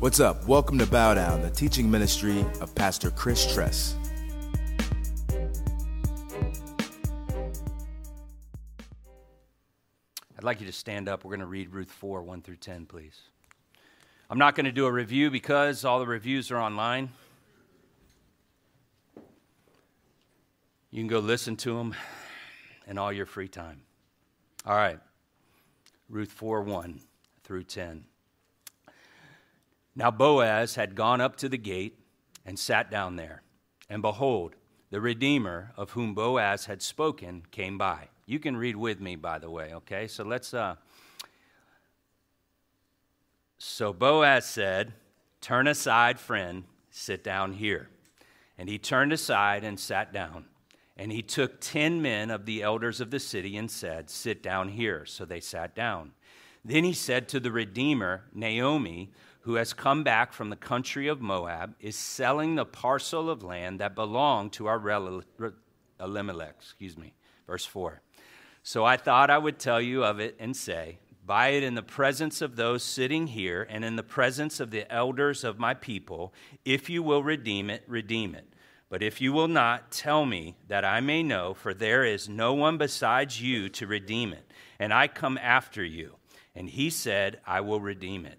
What's up? Welcome to Bow Down, the teaching ministry of Pastor Chris Tress. I'd like you to stand up. We're going to read Ruth 4 1 through 10, please. I'm not going to do a review because all the reviews are online. You can go listen to them in all your free time. All right. Ruth 4 1 through 10. Now Boaz had gone up to the gate and sat down there. And behold, the Redeemer of whom Boaz had spoken came by. You can read with me, by the way, okay? So let's. Uh... So Boaz said, Turn aside, friend, sit down here. And he turned aside and sat down. And he took ten men of the elders of the city and said, Sit down here. So they sat down. Then he said to the Redeemer, Naomi, who has come back from the country of Moab, is selling the parcel of land that belonged to our Elimelech. Excuse me. Verse 4. So I thought I would tell you of it and say, Buy it in the presence of those sitting here and in the presence of the elders of my people. If you will redeem it, redeem it. But if you will not, tell me that I may know, for there is no one besides you to redeem it, and I come after you. And he said, I will redeem it.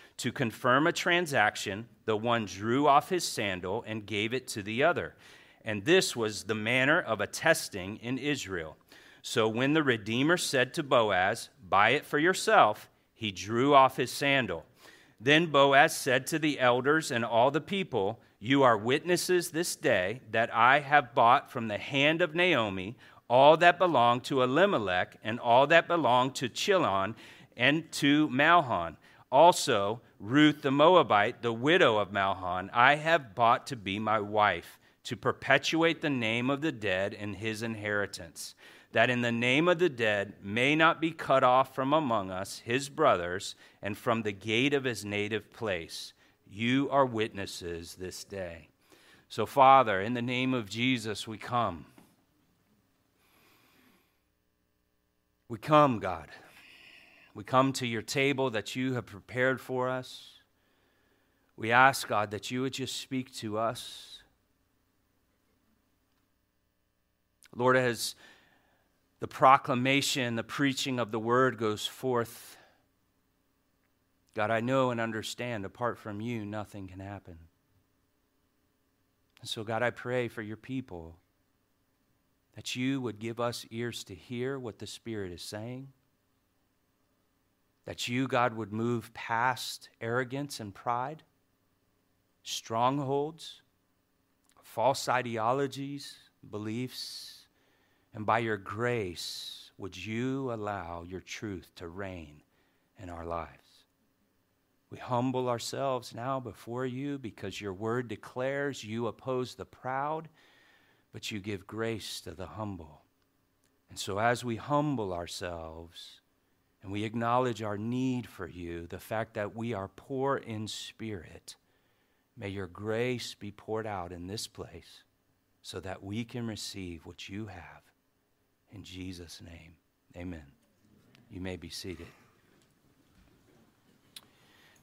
To confirm a transaction, the one drew off his sandal and gave it to the other. And this was the manner of attesting in Israel. So when the Redeemer said to Boaz, Buy it for yourself, he drew off his sandal. Then Boaz said to the elders and all the people, You are witnesses this day that I have bought from the hand of Naomi all that belonged to Elimelech and all that belonged to Chilion and to Mahlon. Also, Ruth the Moabite, the widow of Mahlon, I have bought to be my wife, to perpetuate the name of the dead in his inheritance, that in the name of the dead may not be cut off from among us his brothers and from the gate of his native place. You are witnesses this day. So, Father, in the name of Jesus, we come. We come, God. We come to your table that you have prepared for us. We ask, God, that you would just speak to us. Lord, as the proclamation, the preaching of the word goes forth, God, I know and understand apart from you, nothing can happen. And so, God, I pray for your people that you would give us ears to hear what the Spirit is saying that you, God, would move past arrogance and pride, strongholds, false ideologies, beliefs, and by your grace, would you allow your truth to reign in our lives? We humble ourselves now before you because your word declares you oppose the proud, but you give grace to the humble. And so, as we humble ourselves, and we acknowledge our need for you, the fact that we are poor in spirit. May your grace be poured out in this place so that we can receive what you have. In Jesus' name, amen. You may be seated.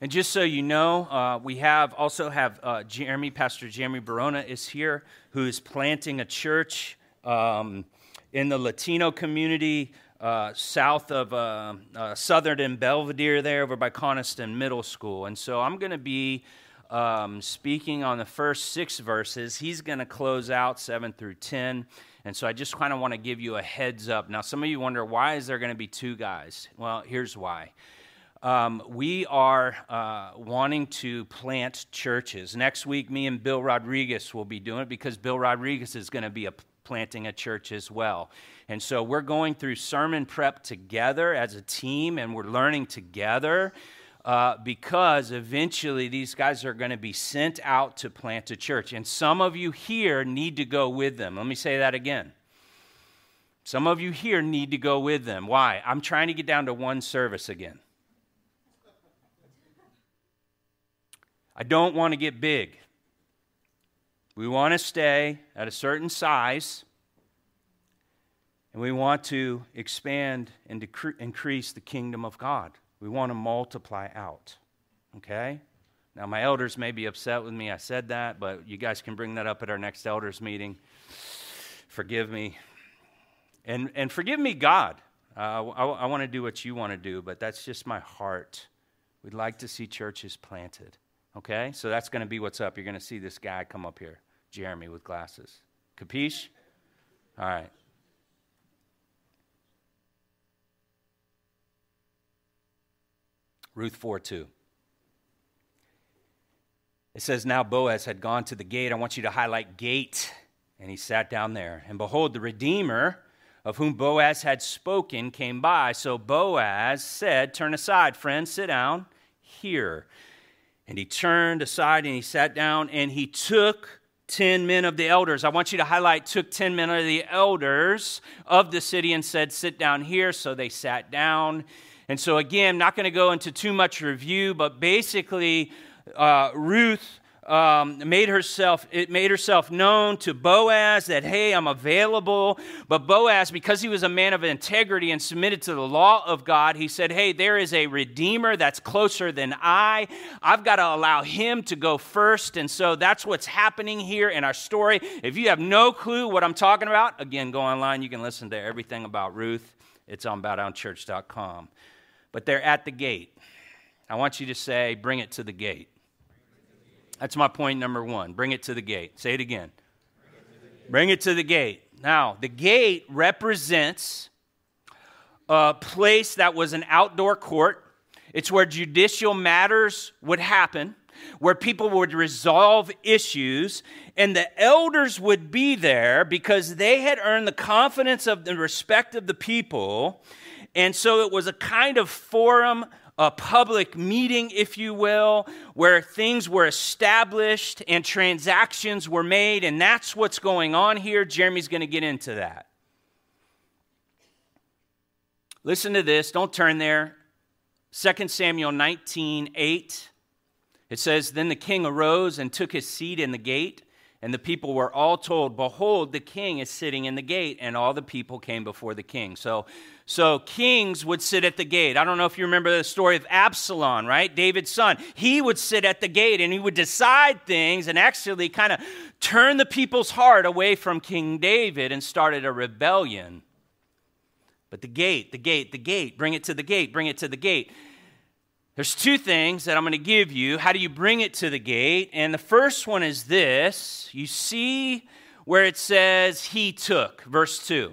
And just so you know, uh, we have also have uh, Jeremy, Pastor Jeremy Barona is here, who is planting a church um, in the Latino community uh, south of uh, uh, Southern and Belvedere, there over by Coniston Middle School. And so I'm going to be um, speaking on the first six verses. He's going to close out seven through 10. And so I just kind of want to give you a heads up. Now, some of you wonder why is there going to be two guys? Well, here's why. Um, we are uh, wanting to plant churches. Next week, me and Bill Rodriguez will be doing it because Bill Rodriguez is going to be a, planting a church as well. And so we're going through sermon prep together as a team, and we're learning together. uh, because eventually these guys are going to be sent out to plant a church. And some of you here need to go with them. Let me say that again. Some of you here need to go with them. Why? I'm trying to get down to one service again. I don't want to get big. We want to stay at a certain size, and we want to expand and decre- increase the kingdom of God. We want to multiply out. Okay? Now, my elders may be upset with me. I said that, but you guys can bring that up at our next elders meeting. Forgive me. And, and forgive me, God. Uh, I, I want to do what you want to do, but that's just my heart. We'd like to see churches planted. Okay? So that's going to be what's up. You're going to see this guy come up here, Jeremy with glasses. Capiche? All right. Ruth 4 2. It says, Now Boaz had gone to the gate. I want you to highlight gate. And he sat down there. And behold, the Redeemer of whom Boaz had spoken came by. So Boaz said, Turn aside, friend, sit down here. And he turned aside and he sat down and he took 10 men of the elders. I want you to highlight took 10 men of the elders of the city and said, Sit down here. So they sat down. And so, again, not going to go into too much review, but basically, uh, Ruth um, made herself it made herself known to Boaz that hey I'm available. But Boaz because he was a man of integrity and submitted to the law of God he said hey there is a redeemer that's closer than I. I've got to allow him to go first. And so that's what's happening here in our story. If you have no clue what I'm talking about again go online. You can listen to everything about Ruth. It's on bowdownchurch.com but they're at the gate. I want you to say bring it to the gate that's my point number one. Bring it to the gate. Say it again. Bring it to the gate. Now, the gate represents a place that was an outdoor court. It's where judicial matters would happen, where people would resolve issues, and the elders would be there because they had earned the confidence of the respect of the people. And so it was a kind of forum a public meeting, if you will, where things were established and transactions were made, and that's what's going on here. Jeremy's going to get into that. Listen to this, don't turn there. 2 Samuel 19 8. It says, Then the king arose and took his seat in the gate, and the people were all told, Behold, the king is sitting in the gate. And all the people came before the king. So so kings would sit at the gate. I don't know if you remember the story of Absalom, right? David's son. He would sit at the gate and he would decide things and actually kind of turn the people's heart away from King David and started a rebellion. But the gate, the gate, the gate, bring it to the gate, bring it to the gate. There's two things that I'm going to give you. How do you bring it to the gate? And the first one is this you see where it says, He took, verse 2.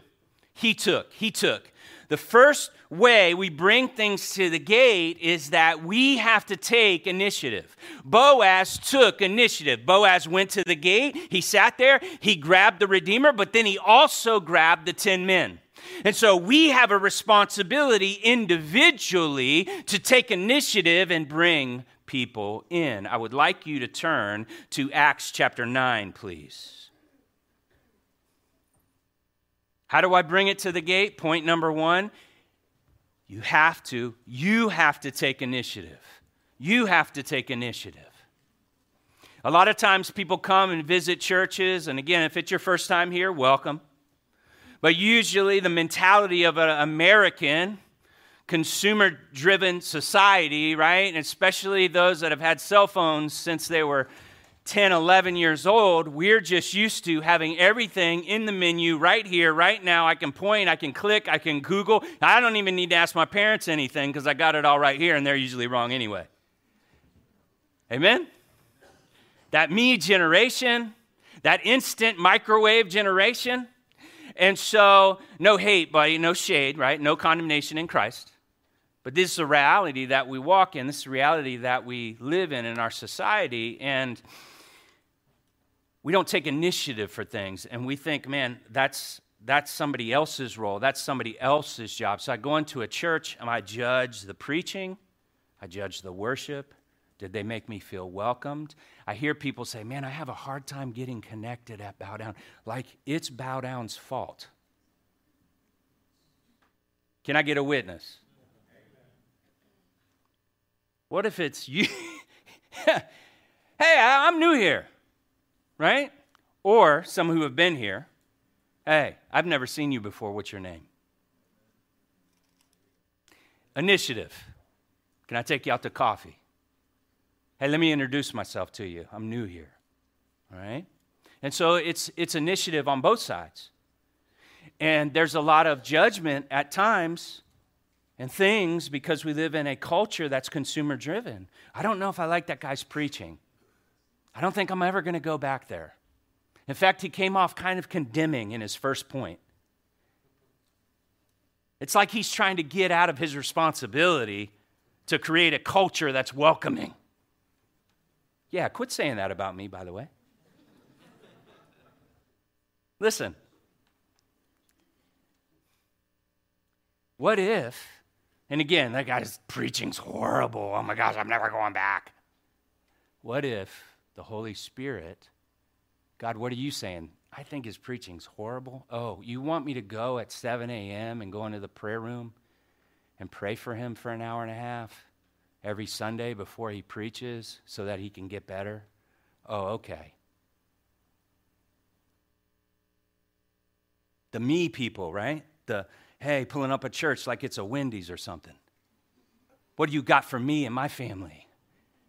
He took, He took. The first way we bring things to the gate is that we have to take initiative. Boaz took initiative. Boaz went to the gate, he sat there, he grabbed the Redeemer, but then he also grabbed the 10 men. And so we have a responsibility individually to take initiative and bring people in. I would like you to turn to Acts chapter 9, please. How do I bring it to the gate? Point number one you have to, you have to take initiative. You have to take initiative. A lot of times people come and visit churches, and again, if it's your first time here, welcome. But usually the mentality of an American, consumer driven society, right? And especially those that have had cell phones since they were 10, 11 years old, we're just used to having everything in the menu right here, right now. I can point, I can click, I can Google. I don't even need to ask my parents anything because I got it all right here, and they're usually wrong anyway. Amen? That me generation, that instant microwave generation. And so, no hate, buddy, no shade, right? No condemnation in Christ. But this is a reality that we walk in, this is a reality that we live in in our society. And we don't take initiative for things and we think, man, that's that's somebody else's role. That's somebody else's job. So I go into a church and I judge the preaching. I judge the worship. Did they make me feel welcomed? I hear people say, Man, I have a hard time getting connected at Bow Down. Like it's Bow Down's fault. Can I get a witness? What if it's you? hey, I'm new here, right? Or some who have been here. Hey, I've never seen you before. What's your name? Initiative. Can I take you out to coffee? Hey, let me introduce myself to you. I'm new here. All right? And so it's, it's initiative on both sides. And there's a lot of judgment at times and things because we live in a culture that's consumer driven. I don't know if I like that guy's preaching. I don't think I'm ever going to go back there. In fact, he came off kind of condemning in his first point. It's like he's trying to get out of his responsibility to create a culture that's welcoming. Yeah, quit saying that about me, by the way. Listen, what if, and again, that guy's preaching's horrible. Oh my gosh, I'm never going back. What if the Holy Spirit, God, what are you saying? I think his preaching's horrible. Oh, you want me to go at 7 a.m. and go into the prayer room and pray for him for an hour and a half every Sunday before he preaches so that he can get better? Oh, okay. The me people, right? The, hey, pulling up a church like it's a Wendy's or something. What do you got for me and my family?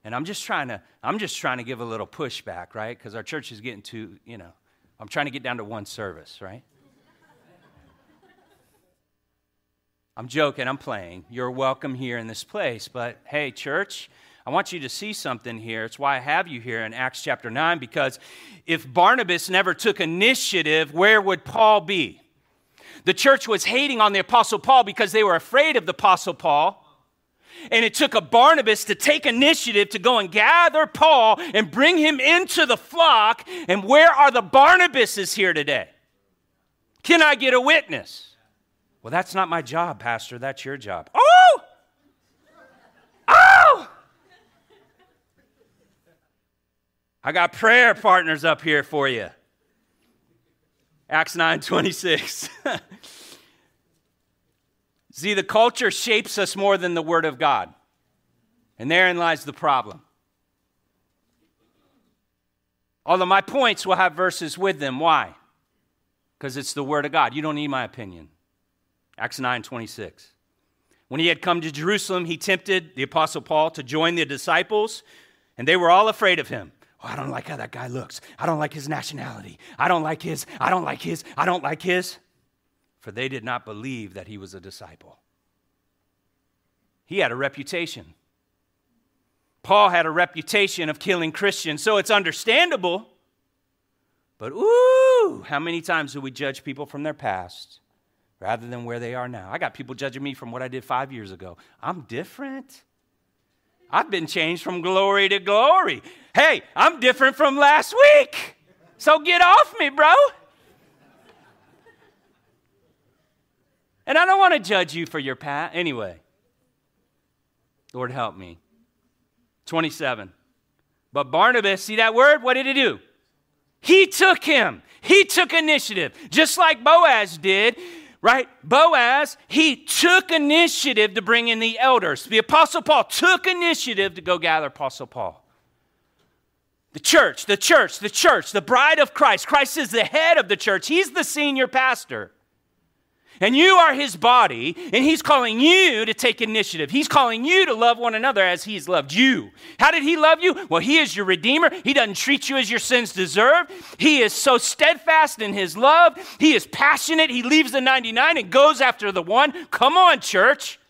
And I'm just trying to, I'm just trying to give a little pushback, right? Because our church is getting too, you know, I'm trying to get down to one service, right? I'm joking, I'm playing. You're welcome here in this place. But hey, church, I want you to see something here. It's why I have you here in Acts chapter 9, because if Barnabas never took initiative, where would Paul be? The church was hating on the Apostle Paul because they were afraid of the Apostle Paul. And it took a Barnabas to take initiative to go and gather Paul and bring him into the flock. And where are the Barnabases here today? Can I get a witness? Well, that's not my job, Pastor. That's your job. Oh! Oh! I got prayer partners up here for you. Acts 9 26. See, the culture shapes us more than the Word of God. And therein lies the problem. Although my points will have verses with them. Why? Because it's the Word of God. You don't need my opinion. Acts 9 26. When he had come to Jerusalem, he tempted the Apostle Paul to join the disciples, and they were all afraid of him. Oh, I don't like how that guy looks. I don't like his nationality. I don't like his. I don't like his. I don't like his. For they did not believe that he was a disciple. He had a reputation. Paul had a reputation of killing Christians, so it's understandable. But ooh, how many times do we judge people from their past? Rather than where they are now. I got people judging me from what I did five years ago. I'm different. I've been changed from glory to glory. Hey, I'm different from last week. So get off me, bro. And I don't want to judge you for your past. Anyway, Lord help me. 27. But Barnabas, see that word? What did he do? He took him. He took initiative, just like Boaz did right? Boaz, he took initiative to bring in the elders. The Apostle Paul took initiative to go gather Apostle Paul. The church, the church, the church, the bride of Christ. Christ is the head of the church, he's the senior pastor. And you are his body, and he's calling you to take initiative. He's calling you to love one another as he's loved you. How did he love you? Well, he is your redeemer. He doesn't treat you as your sins deserve. He is so steadfast in his love. He is passionate. He leaves the 99 and goes after the one. Come on, church.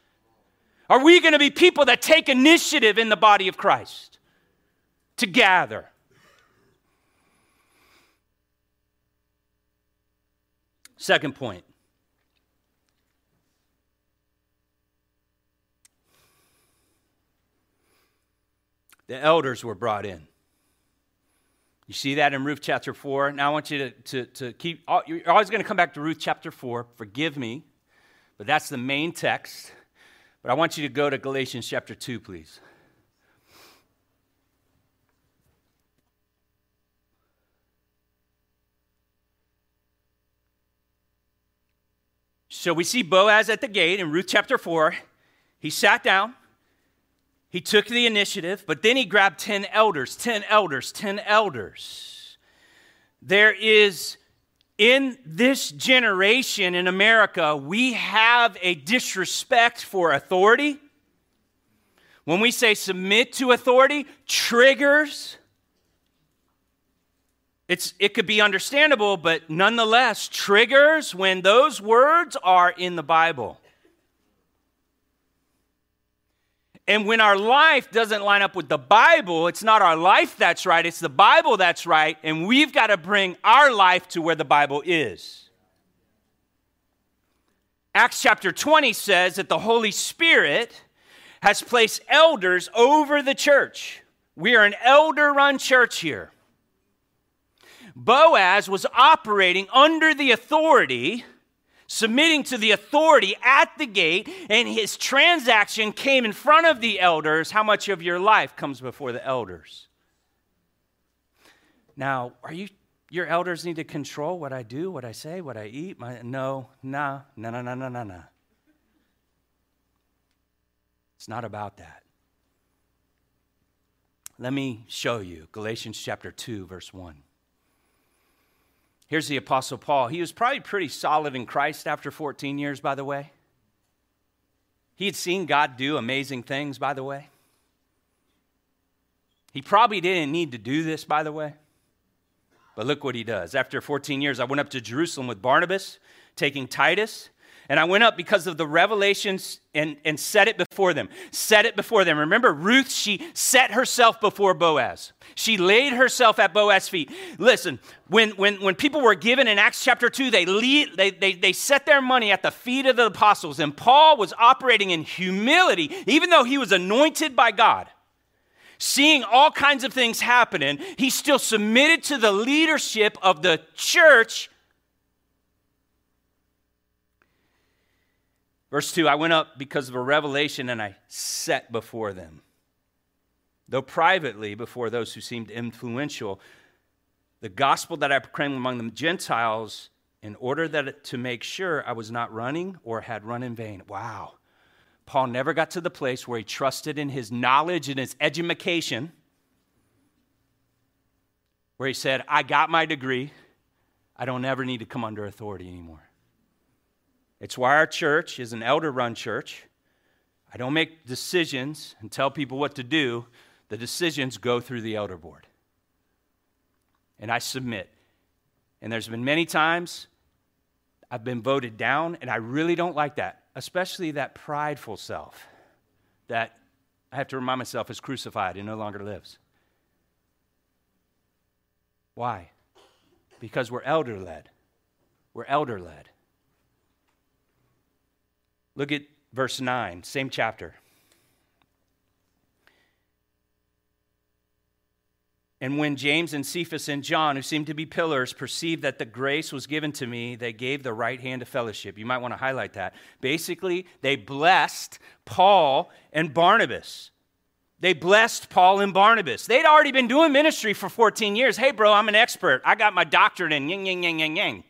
Are we going to be people that take initiative in the body of Christ to gather? Second point the elders were brought in. You see that in Ruth chapter 4. Now I want you to, to, to keep, you're always going to come back to Ruth chapter 4. Forgive me, but that's the main text. But I want you to go to Galatians chapter 2, please. So we see Boaz at the gate in Ruth chapter 4. He sat down, he took the initiative, but then he grabbed 10 elders, 10 elders, 10 elders. There is, in this generation in America, we have a disrespect for authority. When we say submit to authority, triggers it's, it could be understandable, but nonetheless triggers when those words are in the Bible. And when our life doesn't line up with the Bible, it's not our life that's right, it's the Bible that's right, and we've got to bring our life to where the Bible is. Acts chapter 20 says that the Holy Spirit has placed elders over the church. We are an elder run church here. Boaz was operating under the authority, submitting to the authority at the gate, and his transaction came in front of the elders. How much of your life comes before the elders? Now, are you your elders need to control what I do, what I say, what I eat? My, no, no, no, no, no, no, no, no. It's not about that. Let me show you Galatians chapter 2, verse 1. Here's the Apostle Paul. He was probably pretty solid in Christ after 14 years, by the way. He had seen God do amazing things, by the way. He probably didn't need to do this, by the way. But look what he does. After 14 years, I went up to Jerusalem with Barnabas, taking Titus and I went up because of the revelations and, and set it before them. Set it before them. Remember, Ruth, she set herself before Boaz. She laid herself at Boaz's feet. Listen, when, when, when people were given in Acts chapter 2, they, lead, they, they, they set their money at the feet of the apostles. And Paul was operating in humility, even though he was anointed by God. Seeing all kinds of things happening, he still submitted to the leadership of the church Verse 2 I went up because of a revelation and I set before them. Though privately before those who seemed influential, the gospel that I proclaimed among the Gentiles in order that to make sure I was not running or had run in vain. Wow. Paul never got to the place where he trusted in his knowledge and his education, where he said, I got my degree. I don't ever need to come under authority anymore. It's why our church is an elder run church. I don't make decisions and tell people what to do. The decisions go through the elder board. And I submit. And there's been many times I've been voted down, and I really don't like that, especially that prideful self that I have to remind myself is crucified and no longer lives. Why? Because we're elder led. We're elder led. Look at verse 9, same chapter. And when James and Cephas and John, who seemed to be pillars, perceived that the grace was given to me, they gave the right hand of fellowship. You might want to highlight that. Basically, they blessed Paul and Barnabas. They blessed Paul and Barnabas. They'd already been doing ministry for 14 years. Hey, bro, I'm an expert. I got my doctorate in yang, yang, yang, yang, yang.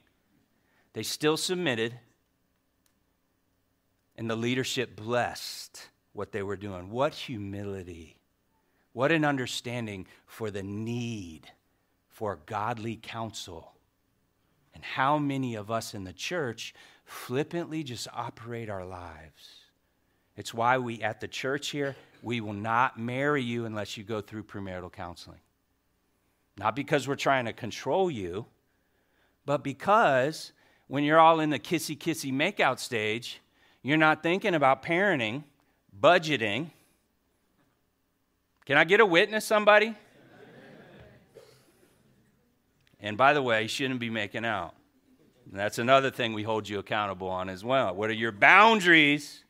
They still submitted and the leadership blessed what they were doing. What humility. What an understanding for the need for godly counsel. And how many of us in the church flippantly just operate our lives. It's why we, at the church here, we will not marry you unless you go through premarital counseling. Not because we're trying to control you, but because when you're all in the kissy kissy makeout stage, you're not thinking about parenting, budgeting. Can I get a witness, somebody? And by the way, you shouldn't be making out. And that's another thing we hold you accountable on as well. What are your boundaries?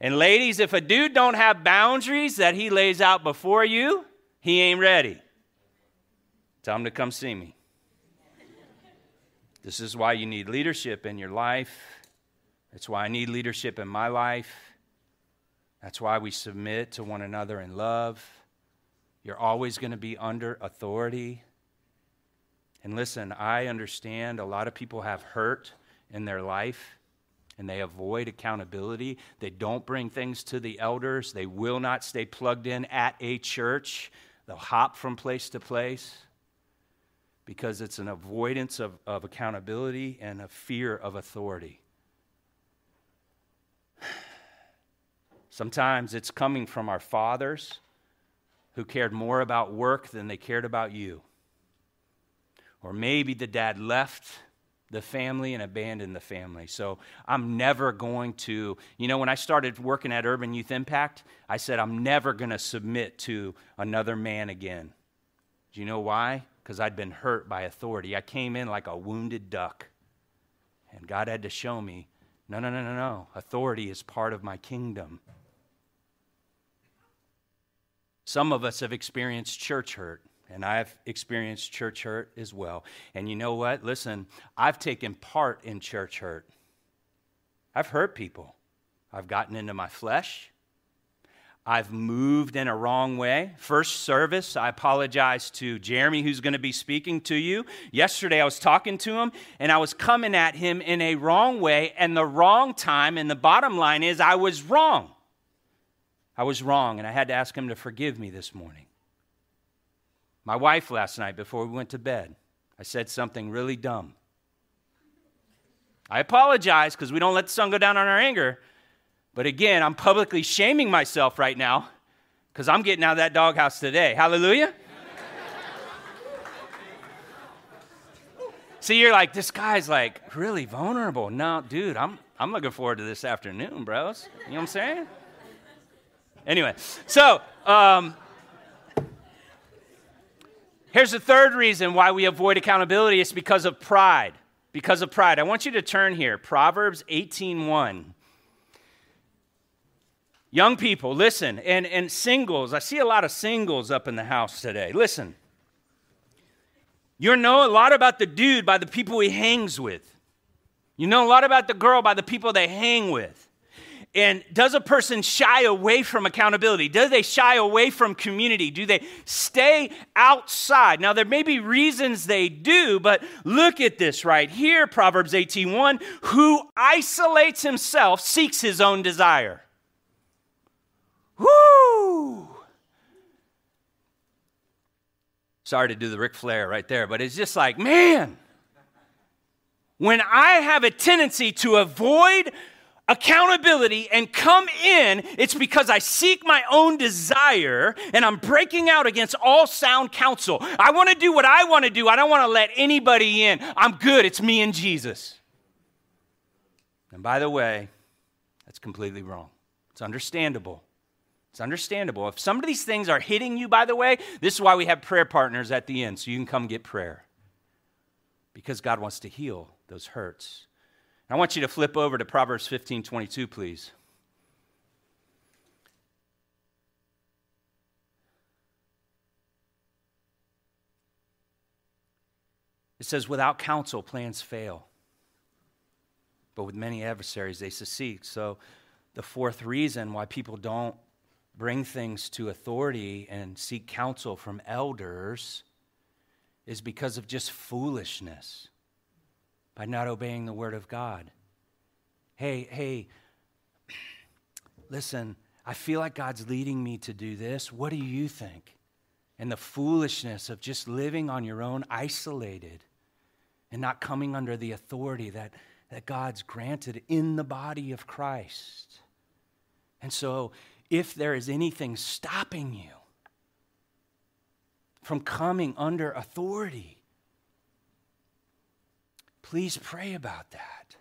And ladies, if a dude don't have boundaries that he lays out before you, he ain't ready. Tell him to come see me. This is why you need leadership in your life. That's why I need leadership in my life. That's why we submit to one another in love. You're always going to be under authority. And listen, I understand a lot of people have hurt in their life and they avoid accountability. They don't bring things to the elders. They will not stay plugged in at a church. They'll hop from place to place because it's an avoidance of, of accountability and a fear of authority. Sometimes it's coming from our fathers who cared more about work than they cared about you. Or maybe the dad left the family and abandoned the family. So I'm never going to, you know, when I started working at Urban Youth Impact, I said, I'm never going to submit to another man again. Do you know why? Because I'd been hurt by authority. I came in like a wounded duck. And God had to show me no, no, no, no, no. Authority is part of my kingdom. Some of us have experienced church hurt, and I've experienced church hurt as well. And you know what? Listen, I've taken part in church hurt. I've hurt people. I've gotten into my flesh. I've moved in a wrong way. First service, I apologize to Jeremy, who's going to be speaking to you. Yesterday, I was talking to him and I was coming at him in a wrong way and the wrong time. And the bottom line is, I was wrong. I was wrong, and I had to ask him to forgive me this morning. My wife last night, before we went to bed, I said something really dumb. I apologize because we don't let the sun go down on our anger. But again, I'm publicly shaming myself right now because I'm getting out of that doghouse today. Hallelujah. See, you're like, this guy's like really vulnerable. No, dude, I'm, I'm looking forward to this afternoon, bros. You know what I'm saying? Anyway, so um, here's the third reason why we avoid accountability it's because of pride. Because of pride. I want you to turn here. Proverbs 18:1. Young people, listen, and, and singles. I see a lot of singles up in the house today. Listen. You know a lot about the dude by the people he hangs with. You know a lot about the girl by the people they hang with. And does a person shy away from accountability? Do they shy away from community? Do they stay outside? Now there may be reasons they do, but look at this right here, Proverbs 18:1, who isolates himself seeks his own desire. Woo! Sorry to do the Ric Flair right there, but it's just like, man, when I have a tendency to avoid accountability and come in, it's because I seek my own desire and I'm breaking out against all sound counsel. I want to do what I want to do. I don't want to let anybody in. I'm good. It's me and Jesus. And by the way, that's completely wrong. It's understandable. It's understandable. If some of these things are hitting you, by the way, this is why we have prayer partners at the end, so you can come get prayer. Because God wants to heal those hurts. I want you to flip over to Proverbs 15 22, please. It says, Without counsel, plans fail, but with many adversaries, they succeed. So, the fourth reason why people don't bring things to authority and seek counsel from elders is because of just foolishness by not obeying the word of God. Hey, hey, listen, I feel like God's leading me to do this. What do you think? And the foolishness of just living on your own, isolated, and not coming under the authority that, that God's granted in the body of Christ. And so, if there is anything stopping you from coming under authority, Please pray about that.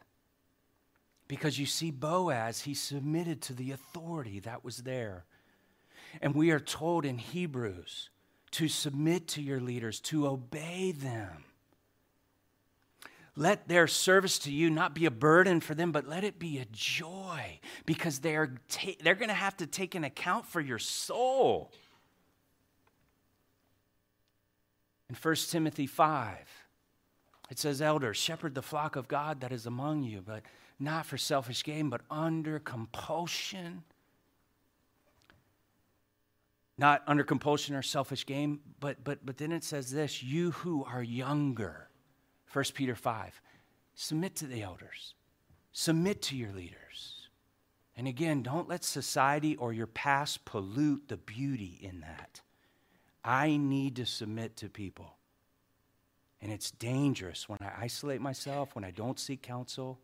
Because you see, Boaz, he submitted to the authority that was there. And we are told in Hebrews to submit to your leaders, to obey them. Let their service to you not be a burden for them, but let it be a joy because they're, ta- they're going to have to take an account for your soul. In 1 Timothy 5, it says, Elders, shepherd the flock of God that is among you, but not for selfish gain, but under compulsion, not under compulsion or selfish gain, but, but, but then it says this you who are younger, 1 Peter 5, submit to the elders, submit to your leaders. And again, don't let society or your past pollute the beauty in that. I need to submit to people. And it's dangerous when I isolate myself, when I don't seek counsel.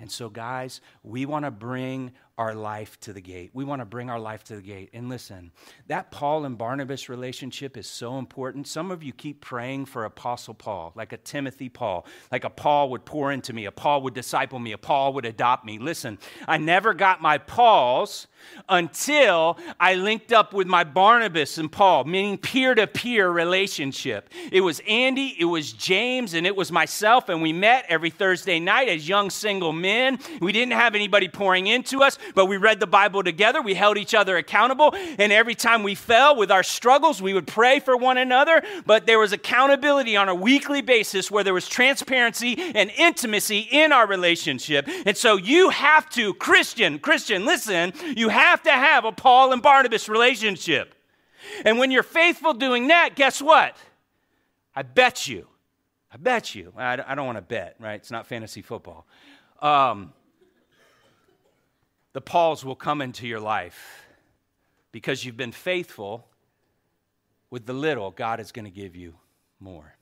And so, guys, we want to bring our life to the gate. We want to bring our life to the gate. And listen, that Paul and Barnabas relationship is so important. Some of you keep praying for Apostle Paul, like a Timothy Paul, like a Paul would pour into me, a Paul would disciple me, a Paul would adopt me. Listen, I never got my Pauls until I linked up with my Barnabas and Paul, meaning peer to peer relationship. It was Andy, it was James, and it was myself, and we met every Thursday night as young single men. We didn't have anybody pouring into us, but we read the Bible together. We held each other accountable. And every time we fell with our struggles, we would pray for one another. But there was accountability on a weekly basis where there was transparency and intimacy in our relationship. And so you have to, Christian, Christian, listen, you have to have a Paul and Barnabas relationship. And when you're faithful doing that, guess what? I bet you, I bet you, I, don't want to bet, right? It's not fantasy football. Um, the Pauls will come into your life because you've been faithful with the little, God is going to give you more.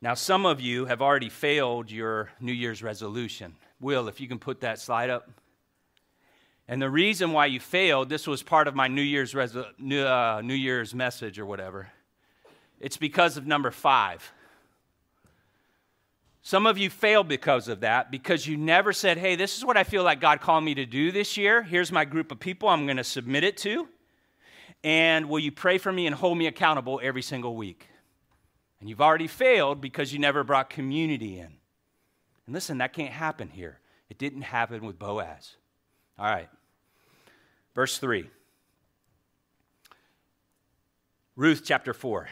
Now, some of you have already failed your New Year's resolution. Will, if you can put that slide up. And the reason why you failed, this was part of my New Year's, New, uh, New Year's message or whatever. It's because of number five. Some of you failed because of that, because you never said, hey, this is what I feel like God called me to do this year. Here's my group of people I'm going to submit it to. And will you pray for me and hold me accountable every single week? And you've already failed because you never brought community in. And listen, that can't happen here. It didn't happen with Boaz. All right. Verse 3. Ruth chapter 4.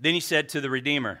Then he said to the Redeemer,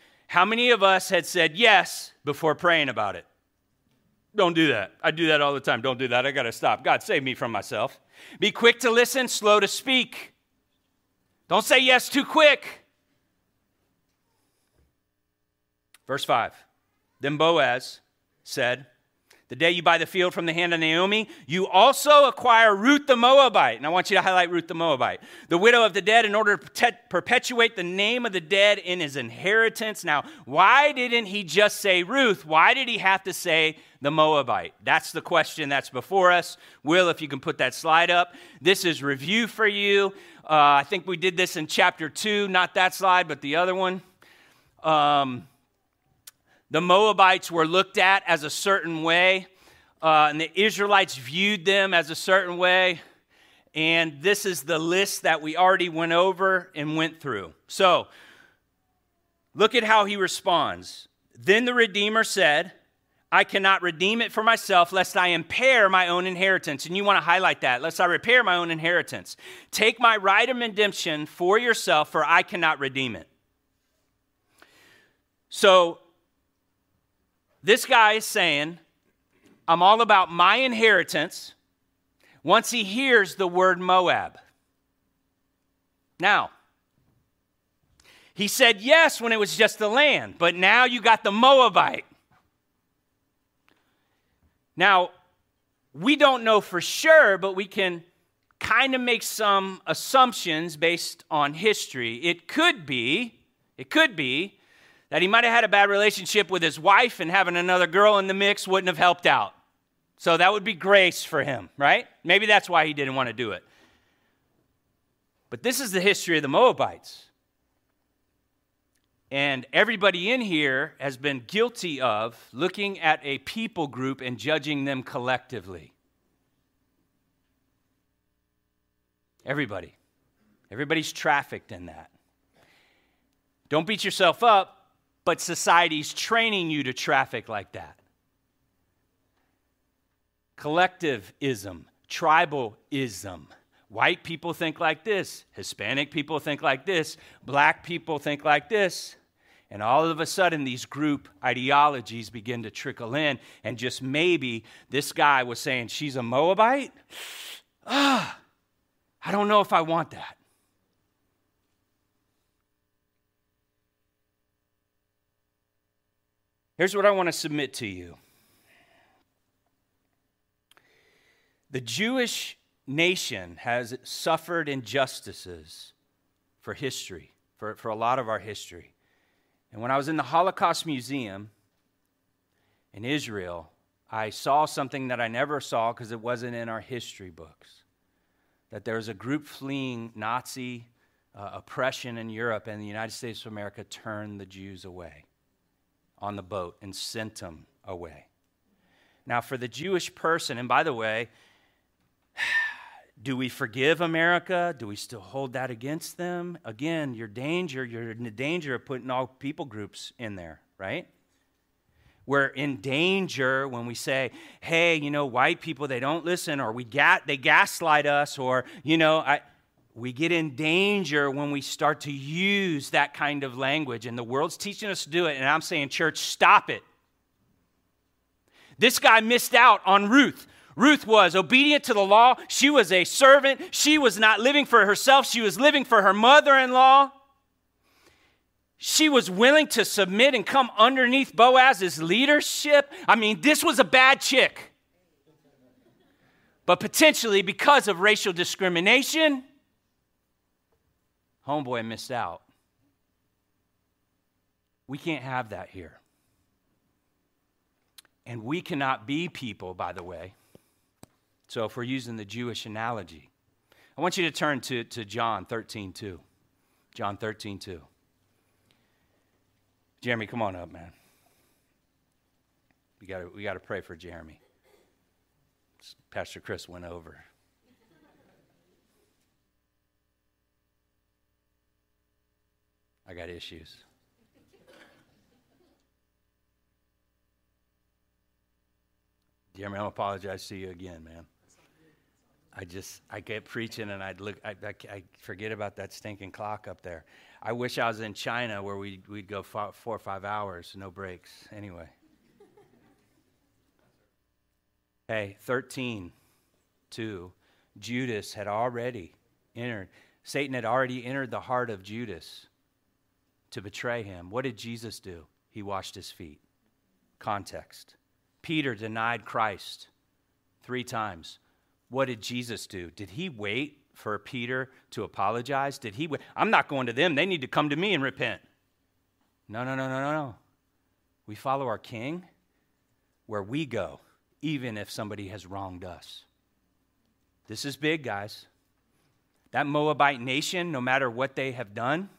how many of us had said yes before praying about it? Don't do that. I do that all the time. Don't do that. I got to stop. God, save me from myself. Be quick to listen, slow to speak. Don't say yes too quick. Verse 5 Then Boaz said, the day you buy the field from the hand of Naomi, you also acquire Ruth the Moabite. And I want you to highlight Ruth the Moabite, the widow of the dead, in order to perpetuate the name of the dead in his inheritance. Now, why didn't he just say Ruth? Why did he have to say the Moabite? That's the question that's before us. Will, if you can put that slide up. This is review for you. Uh, I think we did this in chapter two, not that slide, but the other one. Um, the Moabites were looked at as a certain way, uh, and the Israelites viewed them as a certain way. And this is the list that we already went over and went through. So, look at how he responds. Then the Redeemer said, I cannot redeem it for myself, lest I impair my own inheritance. And you want to highlight that, lest I repair my own inheritance. Take my right of redemption for yourself, for I cannot redeem it. So this guy is saying, I'm all about my inheritance once he hears the word Moab. Now, he said yes when it was just the land, but now you got the Moabite. Now, we don't know for sure, but we can kind of make some assumptions based on history. It could be, it could be that he might have had a bad relationship with his wife and having another girl in the mix wouldn't have helped out. So that would be grace for him, right? Maybe that's why he didn't want to do it. But this is the history of the Moabites. And everybody in here has been guilty of looking at a people group and judging them collectively. Everybody. Everybody's trafficked in that. Don't beat yourself up, but society's training you to traffic like that. Collectivism, tribalism. White people think like this, Hispanic people think like this, black people think like this. And all of a sudden, these group ideologies begin to trickle in. And just maybe this guy was saying, She's a Moabite? Ah, I don't know if I want that. Here's what I want to submit to you the Jewish nation has suffered injustices for history, for, for a lot of our history. And when I was in the Holocaust Museum in Israel, I saw something that I never saw because it wasn't in our history books. That there was a group fleeing Nazi uh, oppression in Europe, and the United States of America turned the Jews away on the boat and sent them away. Now, for the Jewish person, and by the way, do we forgive America? Do we still hold that against them? Again, you're danger, you're in the danger of putting all people groups in there, right? We're in danger when we say, hey, you know, white people, they don't listen, or we ga- they gaslight us, or, you know, I, we get in danger when we start to use that kind of language. And the world's teaching us to do it. And I'm saying, church, stop it. This guy missed out on Ruth. Ruth was obedient to the law. She was a servant. She was not living for herself, she was living for her mother in law. She was willing to submit and come underneath Boaz's leadership. I mean, this was a bad chick. But potentially because of racial discrimination, homeboy missed out. We can't have that here. And we cannot be people, by the way, so if we're using the Jewish analogy, I want you to turn to, to John 13, 2. John 13, 2. Jeremy, come on up, man. We got we to pray for Jeremy. Pastor Chris went over. I got issues. Jeremy, I'm apologize to you again, man. I just, I get preaching and I'd look, I, I, I, forget about that stinking clock up there. I wish I was in China where we'd, we'd go four, four or five hours, no breaks. Anyway. hey, 13, 2. Judas had already entered, Satan had already entered the heart of Judas to betray him. What did Jesus do? He washed his feet. Context. Peter denied Christ three times. What did Jesus do? Did he wait for Peter to apologize? Did he wait? I'm not going to them. They need to come to me and repent. No, no, no, no, no, no. We follow our king where we go, even if somebody has wronged us. This is big, guys. That Moabite nation, no matter what they have done,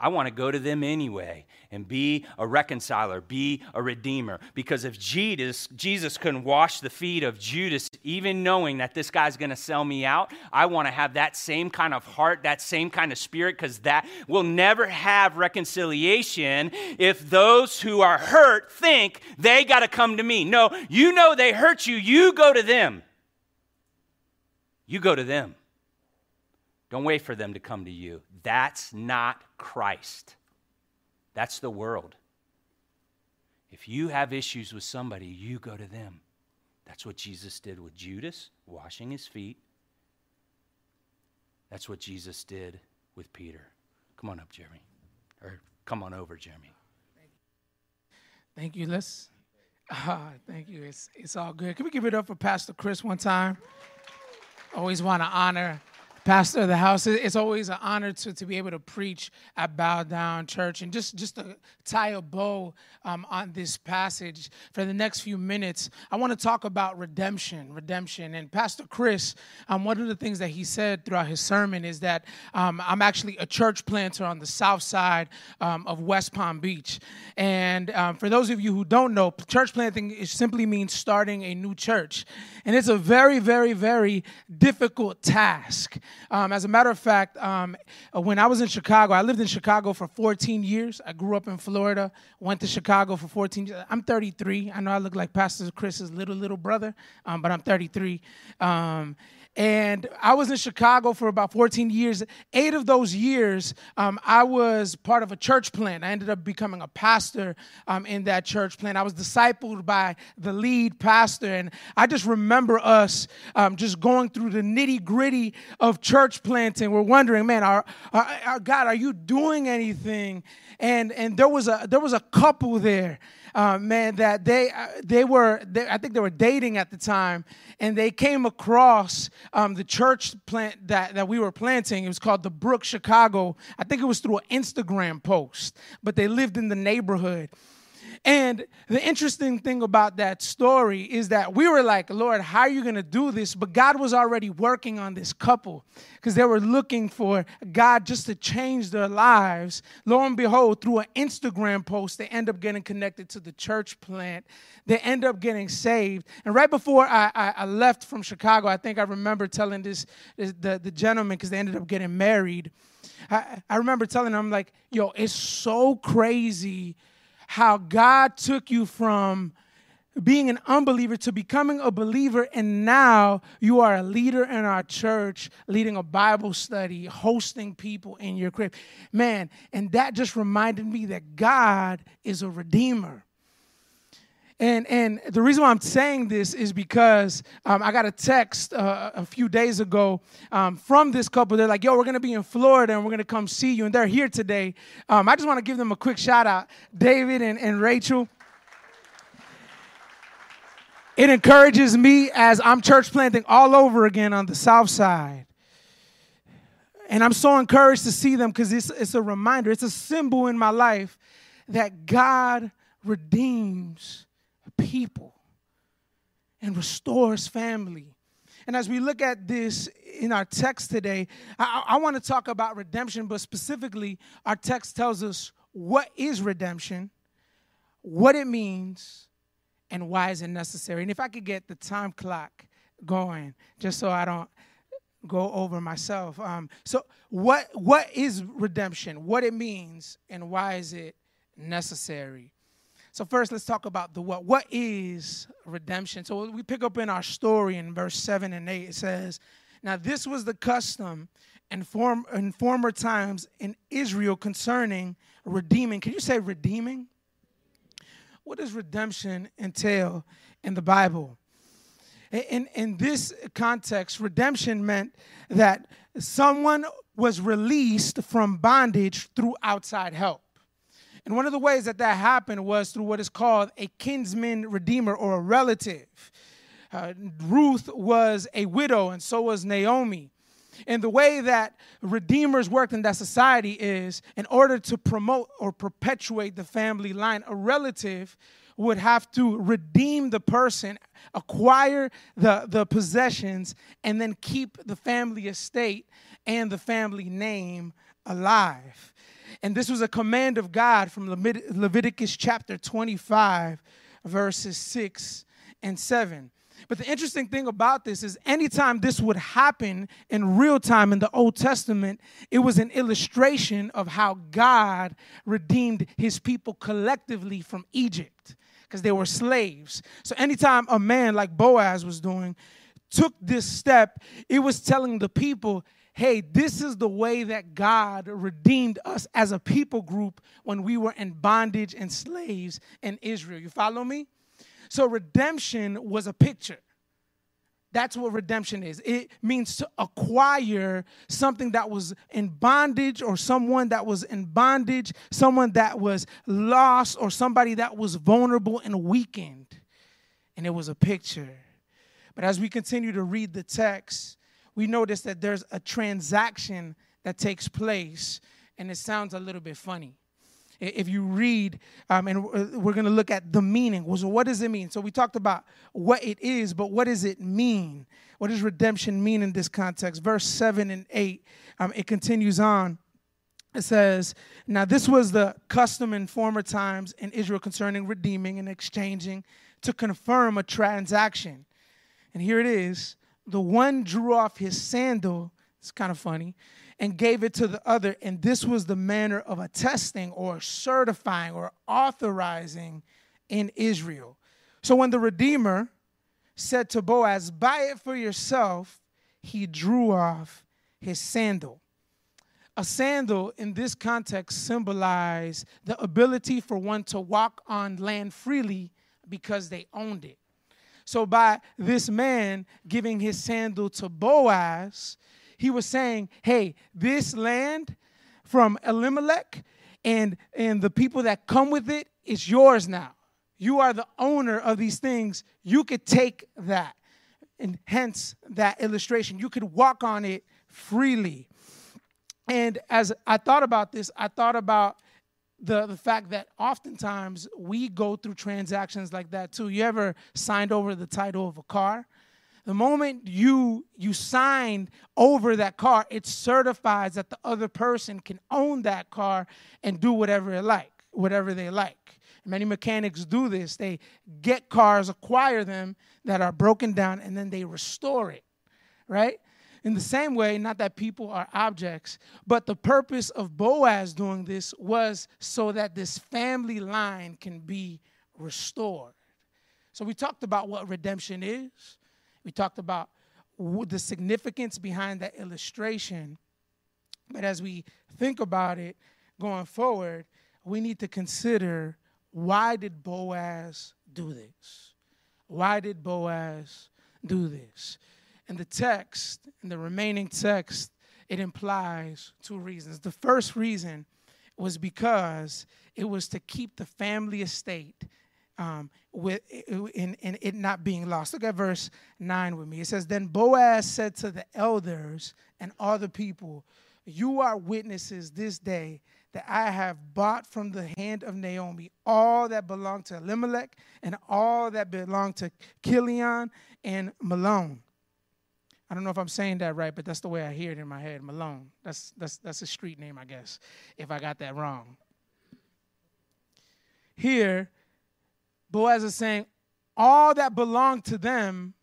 I want to go to them anyway and be a reconciler, be a redeemer. Because if Jesus, Jesus couldn't wash the feet of Judas, even knowing that this guy's going to sell me out, I want to have that same kind of heart, that same kind of spirit, because that will never have reconciliation if those who are hurt think they got to come to me. No, you know they hurt you, you go to them. You go to them. Don't wait for them to come to you. That's not Christ, that's the world. If you have issues with somebody, you go to them. That's what Jesus did with Judas, washing his feet. That's what Jesus did with Peter. Come on up, Jeremy. Or come on over, Jeremy. Thank you. Let's. Uh, thank you. It's, it's all good. Can we give it up for Pastor Chris one time? Always want to honor pastor of the house. It's always an honor to, to be able to preach at Bow Down Church. And just, just to tie a bow um, on this passage for the next few minutes, I want to talk about redemption. Redemption. And Pastor Chris, um, one of the things that he said throughout his sermon is that um, I'm actually a church planter on the south side um, of West Palm Beach. And um, for those of you who don't know, church planting simply means starting a new church. And it's a very, very, very difficult task. Um, as a matter of fact, um, when I was in Chicago, I lived in Chicago for 14 years. I grew up in Florida, went to Chicago for 14 years. I'm 33. I know I look like Pastor Chris's little, little brother, um, but I'm 33. And I was in Chicago for about 14 years. Eight of those years, um, I was part of a church plant. I ended up becoming a pastor um, in that church plant. I was discipled by the lead pastor. And I just remember us um, just going through the nitty gritty of church planting. We're wondering, man, our, our, our God, are you doing anything? And, and there, was a, there was a couple there uh, man, that they uh, they were they, I think they were dating at the time, and they came across um, the church plant that that we were planting. It was called the Brook Chicago. I think it was through an Instagram post, but they lived in the neighborhood. And the interesting thing about that story is that we were like, Lord, how are you going to do this? But God was already working on this couple because they were looking for God just to change their lives. Lo and behold, through an Instagram post, they end up getting connected to the church plant. They end up getting saved. And right before I, I, I left from Chicago, I think I remember telling this, this the, the gentleman because they ended up getting married. I, I remember telling him, like, yo, it's so crazy how God took you from being an unbeliever to becoming a believer, and now you are a leader in our church, leading a Bible study, hosting people in your crib. Man, and that just reminded me that God is a redeemer. And, and the reason why I'm saying this is because um, I got a text uh, a few days ago um, from this couple. They're like, yo, we're to be in Florida and we're to come see you. And they're here today. Um, I just want to give them a quick shout out, David and, and Rachel. It encourages me as I'm church planting all over again on the south side. And I'm so encouraged to see them because it's, it's a reminder, it's a symbol in my life that God redeems people and restores family. And as we look at this in our text today, I, I want to talk about redemption, but specifically, our text tells us what is redemption, what it means, and why is it necessary. And if I could get the time clock going, just so I don't go over myself. Um, so, what what is redemption? What it means, and why is it necessary? So first, let's talk about the what. What is redemption? So we pick up in our story in verse seven and eight. It says, "Now this was the custom in, form, in former times in Israel concerning redeeming." Can you say redeeming? What does redemption entail in the Bible? In, in this context, redemption meant that someone was released from bondage through outside help. And one of the ways that that happened was through what is called a kinsman redeemer or a relative. Uh, Ruth was a widow, and so was Naomi. And the way that redeemers worked in that society is in order to promote or perpetuate the family line, a relative would have to redeem the person, acquire the, the possessions, and then keep the family estate and the family name alive. And this was a command of God from Leviticus chapter 25, verses 6 and 7. But the interesting thing about this is anytime this would happen in real time in the Old Testament, it was an illustration of how God redeemed his people collectively from Egypt because they were slaves. So anytime a man like Boaz was doing took this step, it was telling the people, hey, this is the way that God redeemed us as a people group when we were in bondage and slaves in Israel. You follow me? So, redemption was a picture. That's what redemption is. It means to acquire something that was in bondage or someone that was in bondage, someone that was lost or somebody that was vulnerable and weakened. And it was a picture. But as we continue to read the text, we notice that there's a transaction that takes place, and it sounds a little bit funny. If you read, um, and we're going to look at the meaning. So, what does it mean? So, we talked about what it is, but what does it mean? What does redemption mean in this context? Verse 7 and 8, um, it continues on. It says, Now, this was the custom in former times in Israel concerning redeeming and exchanging to confirm a transaction. And here it is the one drew off his sandal, It's kind of funny. And gave it to the other. And this was the manner of attesting or certifying or authorizing in Israel. So when the Redeemer said to Boaz, Buy it for yourself, he drew off his sandal. A sandal in this context symbolized the ability for one to walk on land freely because they owned it. So, by this man giving his sandal to Boaz, he was saying, Hey, this land from Elimelech and, and the people that come with it is yours now. You are the owner of these things. You could take that. And hence that illustration. You could walk on it freely. And as I thought about this, I thought about the, the fact that oftentimes we go through transactions like that too. You ever signed over the title of a car? The moment you you signed over that car, it certifies that the other person can own that car and do whatever they like, whatever they like. Many mechanics do this. They get cars, acquire them that are broken down, and then they restore it, right? In the same way, not that people are objects, but the purpose of Boaz doing this was so that this family line can be restored. So we talked about what redemption is. We talked about the significance behind that illustration. But as we think about it going forward, we need to consider why did Boaz do this? Why did Boaz do this? In the text, in the remaining text, it implies two reasons. The first reason was because it was to keep the family estate um, with in, in it not being lost. Look at verse 9 with me. It says, Then Boaz said to the elders and all the people, You are witnesses this day that I have bought from the hand of Naomi all that belonged to Elimelech and all that belonged to Chilion and Mahlon. I don't know if I'm saying that right, but that's the way I hear it in my head. Malone. That's that's that's a street name, I guess, if I got that wrong. Here, Boaz is saying, all that belonged to them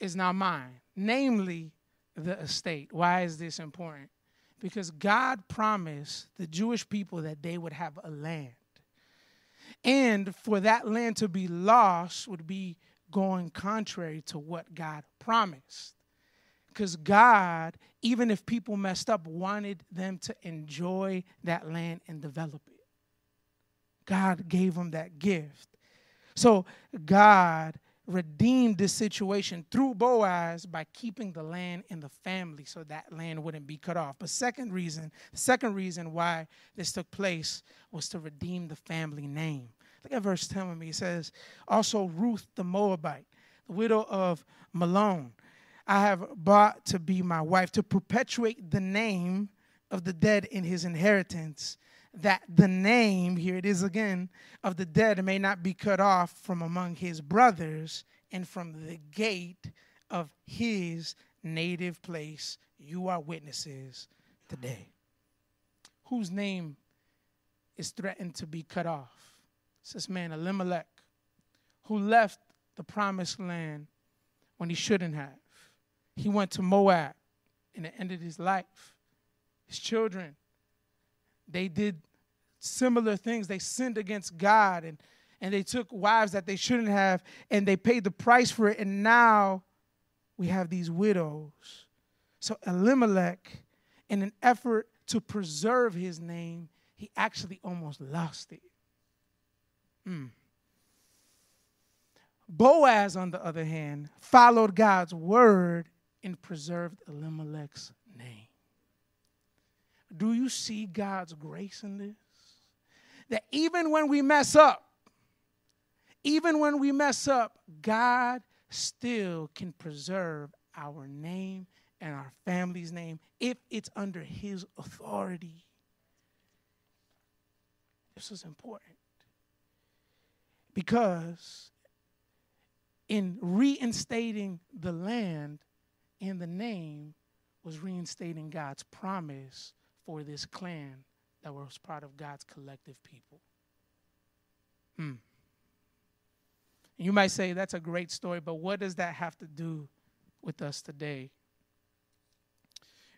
is now mine, namely the estate. Why is this important? Because God promised the Jewish people that they would have a land. And for that land to be lost would be going contrary to what God promised. Because God, even if people messed up, wanted them to enjoy that land and develop it. God gave them that gift. So God redeemed this situation through Boaz by keeping the land in the family so that land wouldn't be cut off. But second reason, the second reason why this took place was to redeem the family name. Look at verse 10 with me. It says, Also Ruth the Moabite, the widow of Mahlon, I have bought to be my wife to perpetuate the name of the dead in his inheritance that the name, here it is again, of the dead may not be cut off from among his brothers and from the gate of his native place. You are witnesses today. Whose name is threatened to be cut off? This man, Elimelech, who left the promised land when he shouldn't have. He went to Moab and it ended his life. His children they did similar things. They sinned against God and, and they took wives that they shouldn't have and they paid the price for it. And now we have these widows. So Elimelech, in an effort to preserve his name, he actually almost lost it. Mm. Boaz, on the other hand, followed God's word and preserved Elimelech's name. Do you see God's grace in this? That even when we mess up, even when we mess up, God still can preserve our name and our family's name if it's under His authority. This is important because in reinstating the land and the name was reinstating God's promise for this clan that was part of God's collective people. Hmm. You might say that's a great story, but what does that have to do with us today?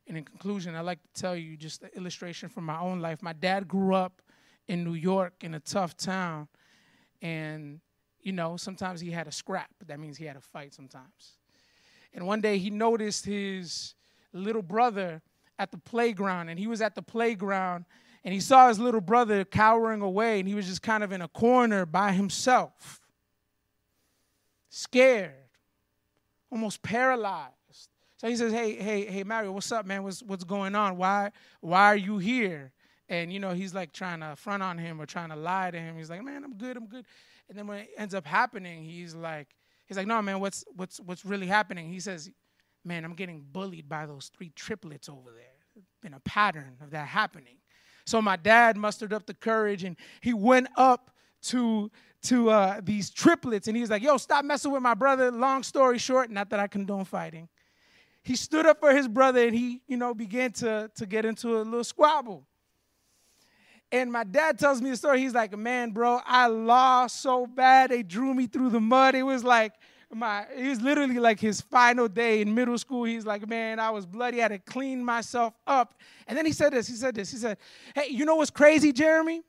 And in conclusion, I'd like to tell you just an illustration from my own life. My dad grew up in New York in a tough town. And, you know, sometimes he had a scrap. That means he had a fight sometimes. And one day he noticed his little brother at the playground. And he was at the playground and he saw his little brother cowering away. And he was just kind of in a corner by himself, scared, almost paralyzed. So he says, "Hey, hey, hey, Mario, what's up, man? What's what's going on? Why why are you here?" And you know, he's like trying to front on him or trying to lie to him. He's like, "Man, I'm good, I'm good." And then when it ends up happening, he's like, he's like, "No, man, what's what's what's really happening?" He says, "Man, I'm getting bullied by those three triplets over there. Been a pattern of that happening." So my dad mustered up the courage and he went up to to uh, these triplets and he was like, "Yo, stop messing with my brother." Long story short, not that I condone fighting he stood up for his brother and he, you know, began to, to get into a little squabble. And my dad tells me the story. He's like, man, bro, I lost so bad. They drew me through the mud. It was like my, it was literally like his final day in middle school. He's like, man, I was bloody. I had to clean myself up. And then he said this. He said this. He said, hey, you know what's crazy, Jeremy?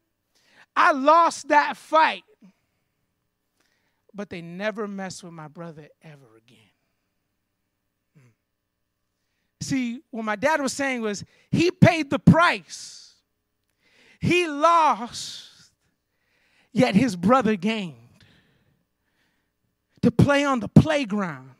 I lost that fight, but they never messed with my brother ever again. Hmm. See, what my dad was saying was he paid the price. He lost, yet his brother gained. To play on the playground.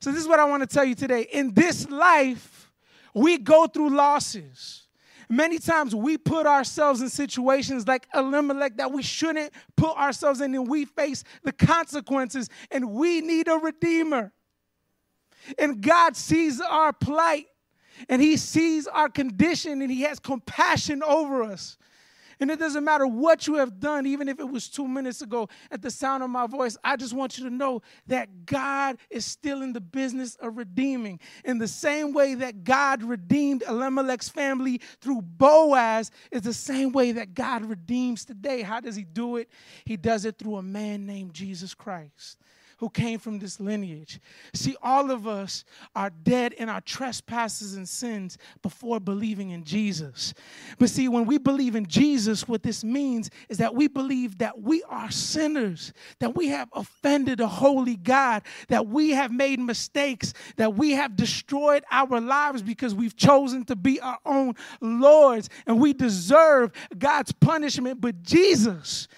So, this is what I want to tell you today. In this life, we go through losses. Many times we put ourselves in situations like Elimelech that we shouldn't put ourselves in, and we face the consequences, and we need a redeemer. And God sees our plight and He sees our condition and He has compassion over us. And it doesn't matter what you have done, even if it was two minutes ago at the sound of my voice, I just want you to know that God is still in the business of redeeming. In the same way that God redeemed Elimelech's family through Boaz, is the same way that God redeems today. How does He do it? He does it through a man named Jesus Christ who came from this lineage. See, all of us are dead in our trespasses and sins before believing in Jesus. But see, when we believe in Jesus, what this means is that we believe that we are sinners, that we have offended a holy God, that we have made mistakes, that we have destroyed our lives because we've chosen to be our own lords and we deserve God's punishment. But Jesus,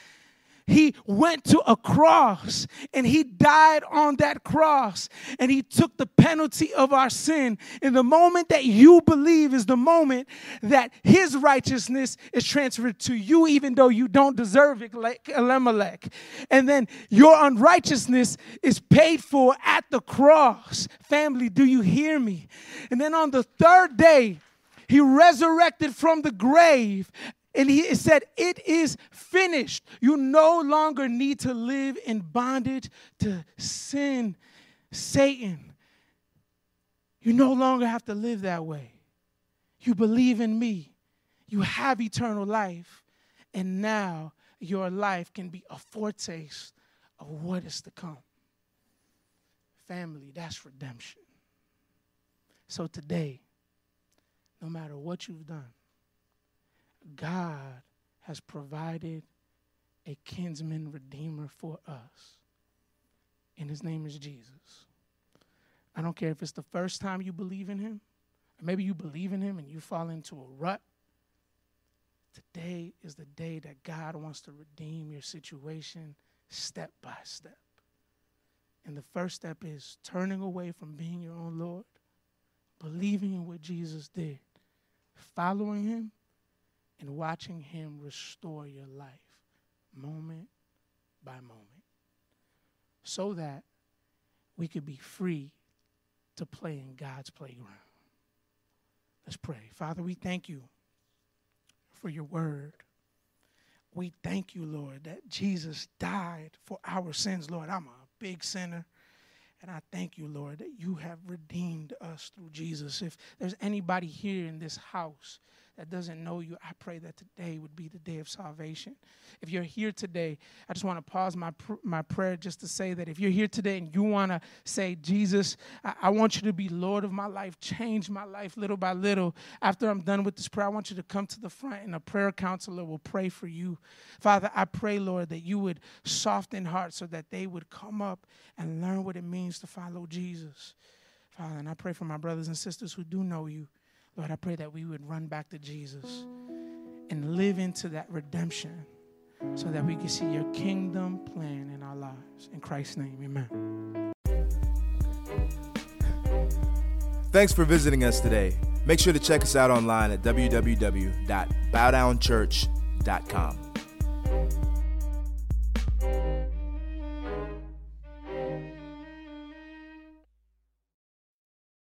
he went to a cross and he died on that cross and he took the penalty of our sin. In the moment that you believe is the moment that his righteousness is transferred to you, even though you don't deserve it, like Elimelech. And then your unrighteousness is paid for at the cross. Family, do you hear me? And then on the third day, he resurrected from the grave and he said, It is finished. You no longer need to live in bondage to sin, Satan. You no longer have to live that way. You believe in me, you have eternal life, and now your life can be a foretaste of what is to come. Family, that's redemption. So today, no matter what you've done, God has provided a kinsman redeemer for us. And his name is Jesus. I don't care if it's the first time you believe in him, or maybe you believe in him and you fall into a rut. Today is the day that God wants to redeem your situation step by step. And the first step is turning away from being your own Lord, believing in what Jesus did, following him, and watching Him restore your life moment by moment so that we could be free to play in God's playground. Let's pray. Father, we thank you for your word. We thank you, Lord, that Jesus died for our sins, Lord. I'm a big sinner. And I thank you, Lord, that you have redeemed us through Jesus. If there's anybody here in this house that doesn't know you, I pray that today would be the day of salvation. If you're here today, I just want to pause my, pr- my prayer just to say that if you're here today and you want to say, Jesus, I-, I want you to be Lord of my life, change my life little by little. After I'm done with this prayer, I want you to come to the front and a prayer counselor will pray for you. Father, I pray, Lord, that you would soften hearts so that they would come up and learn what it means to follow Jesus. Father, and I pray for my brothers and sisters who do know you. Lord, I pray that we would run back to Jesus and live into that redemption so that we can see your kingdom plan in our lives. In Christ's name, amen. Thanks for visiting us today. Make sure to check us out online at www.bowdownchurch.com.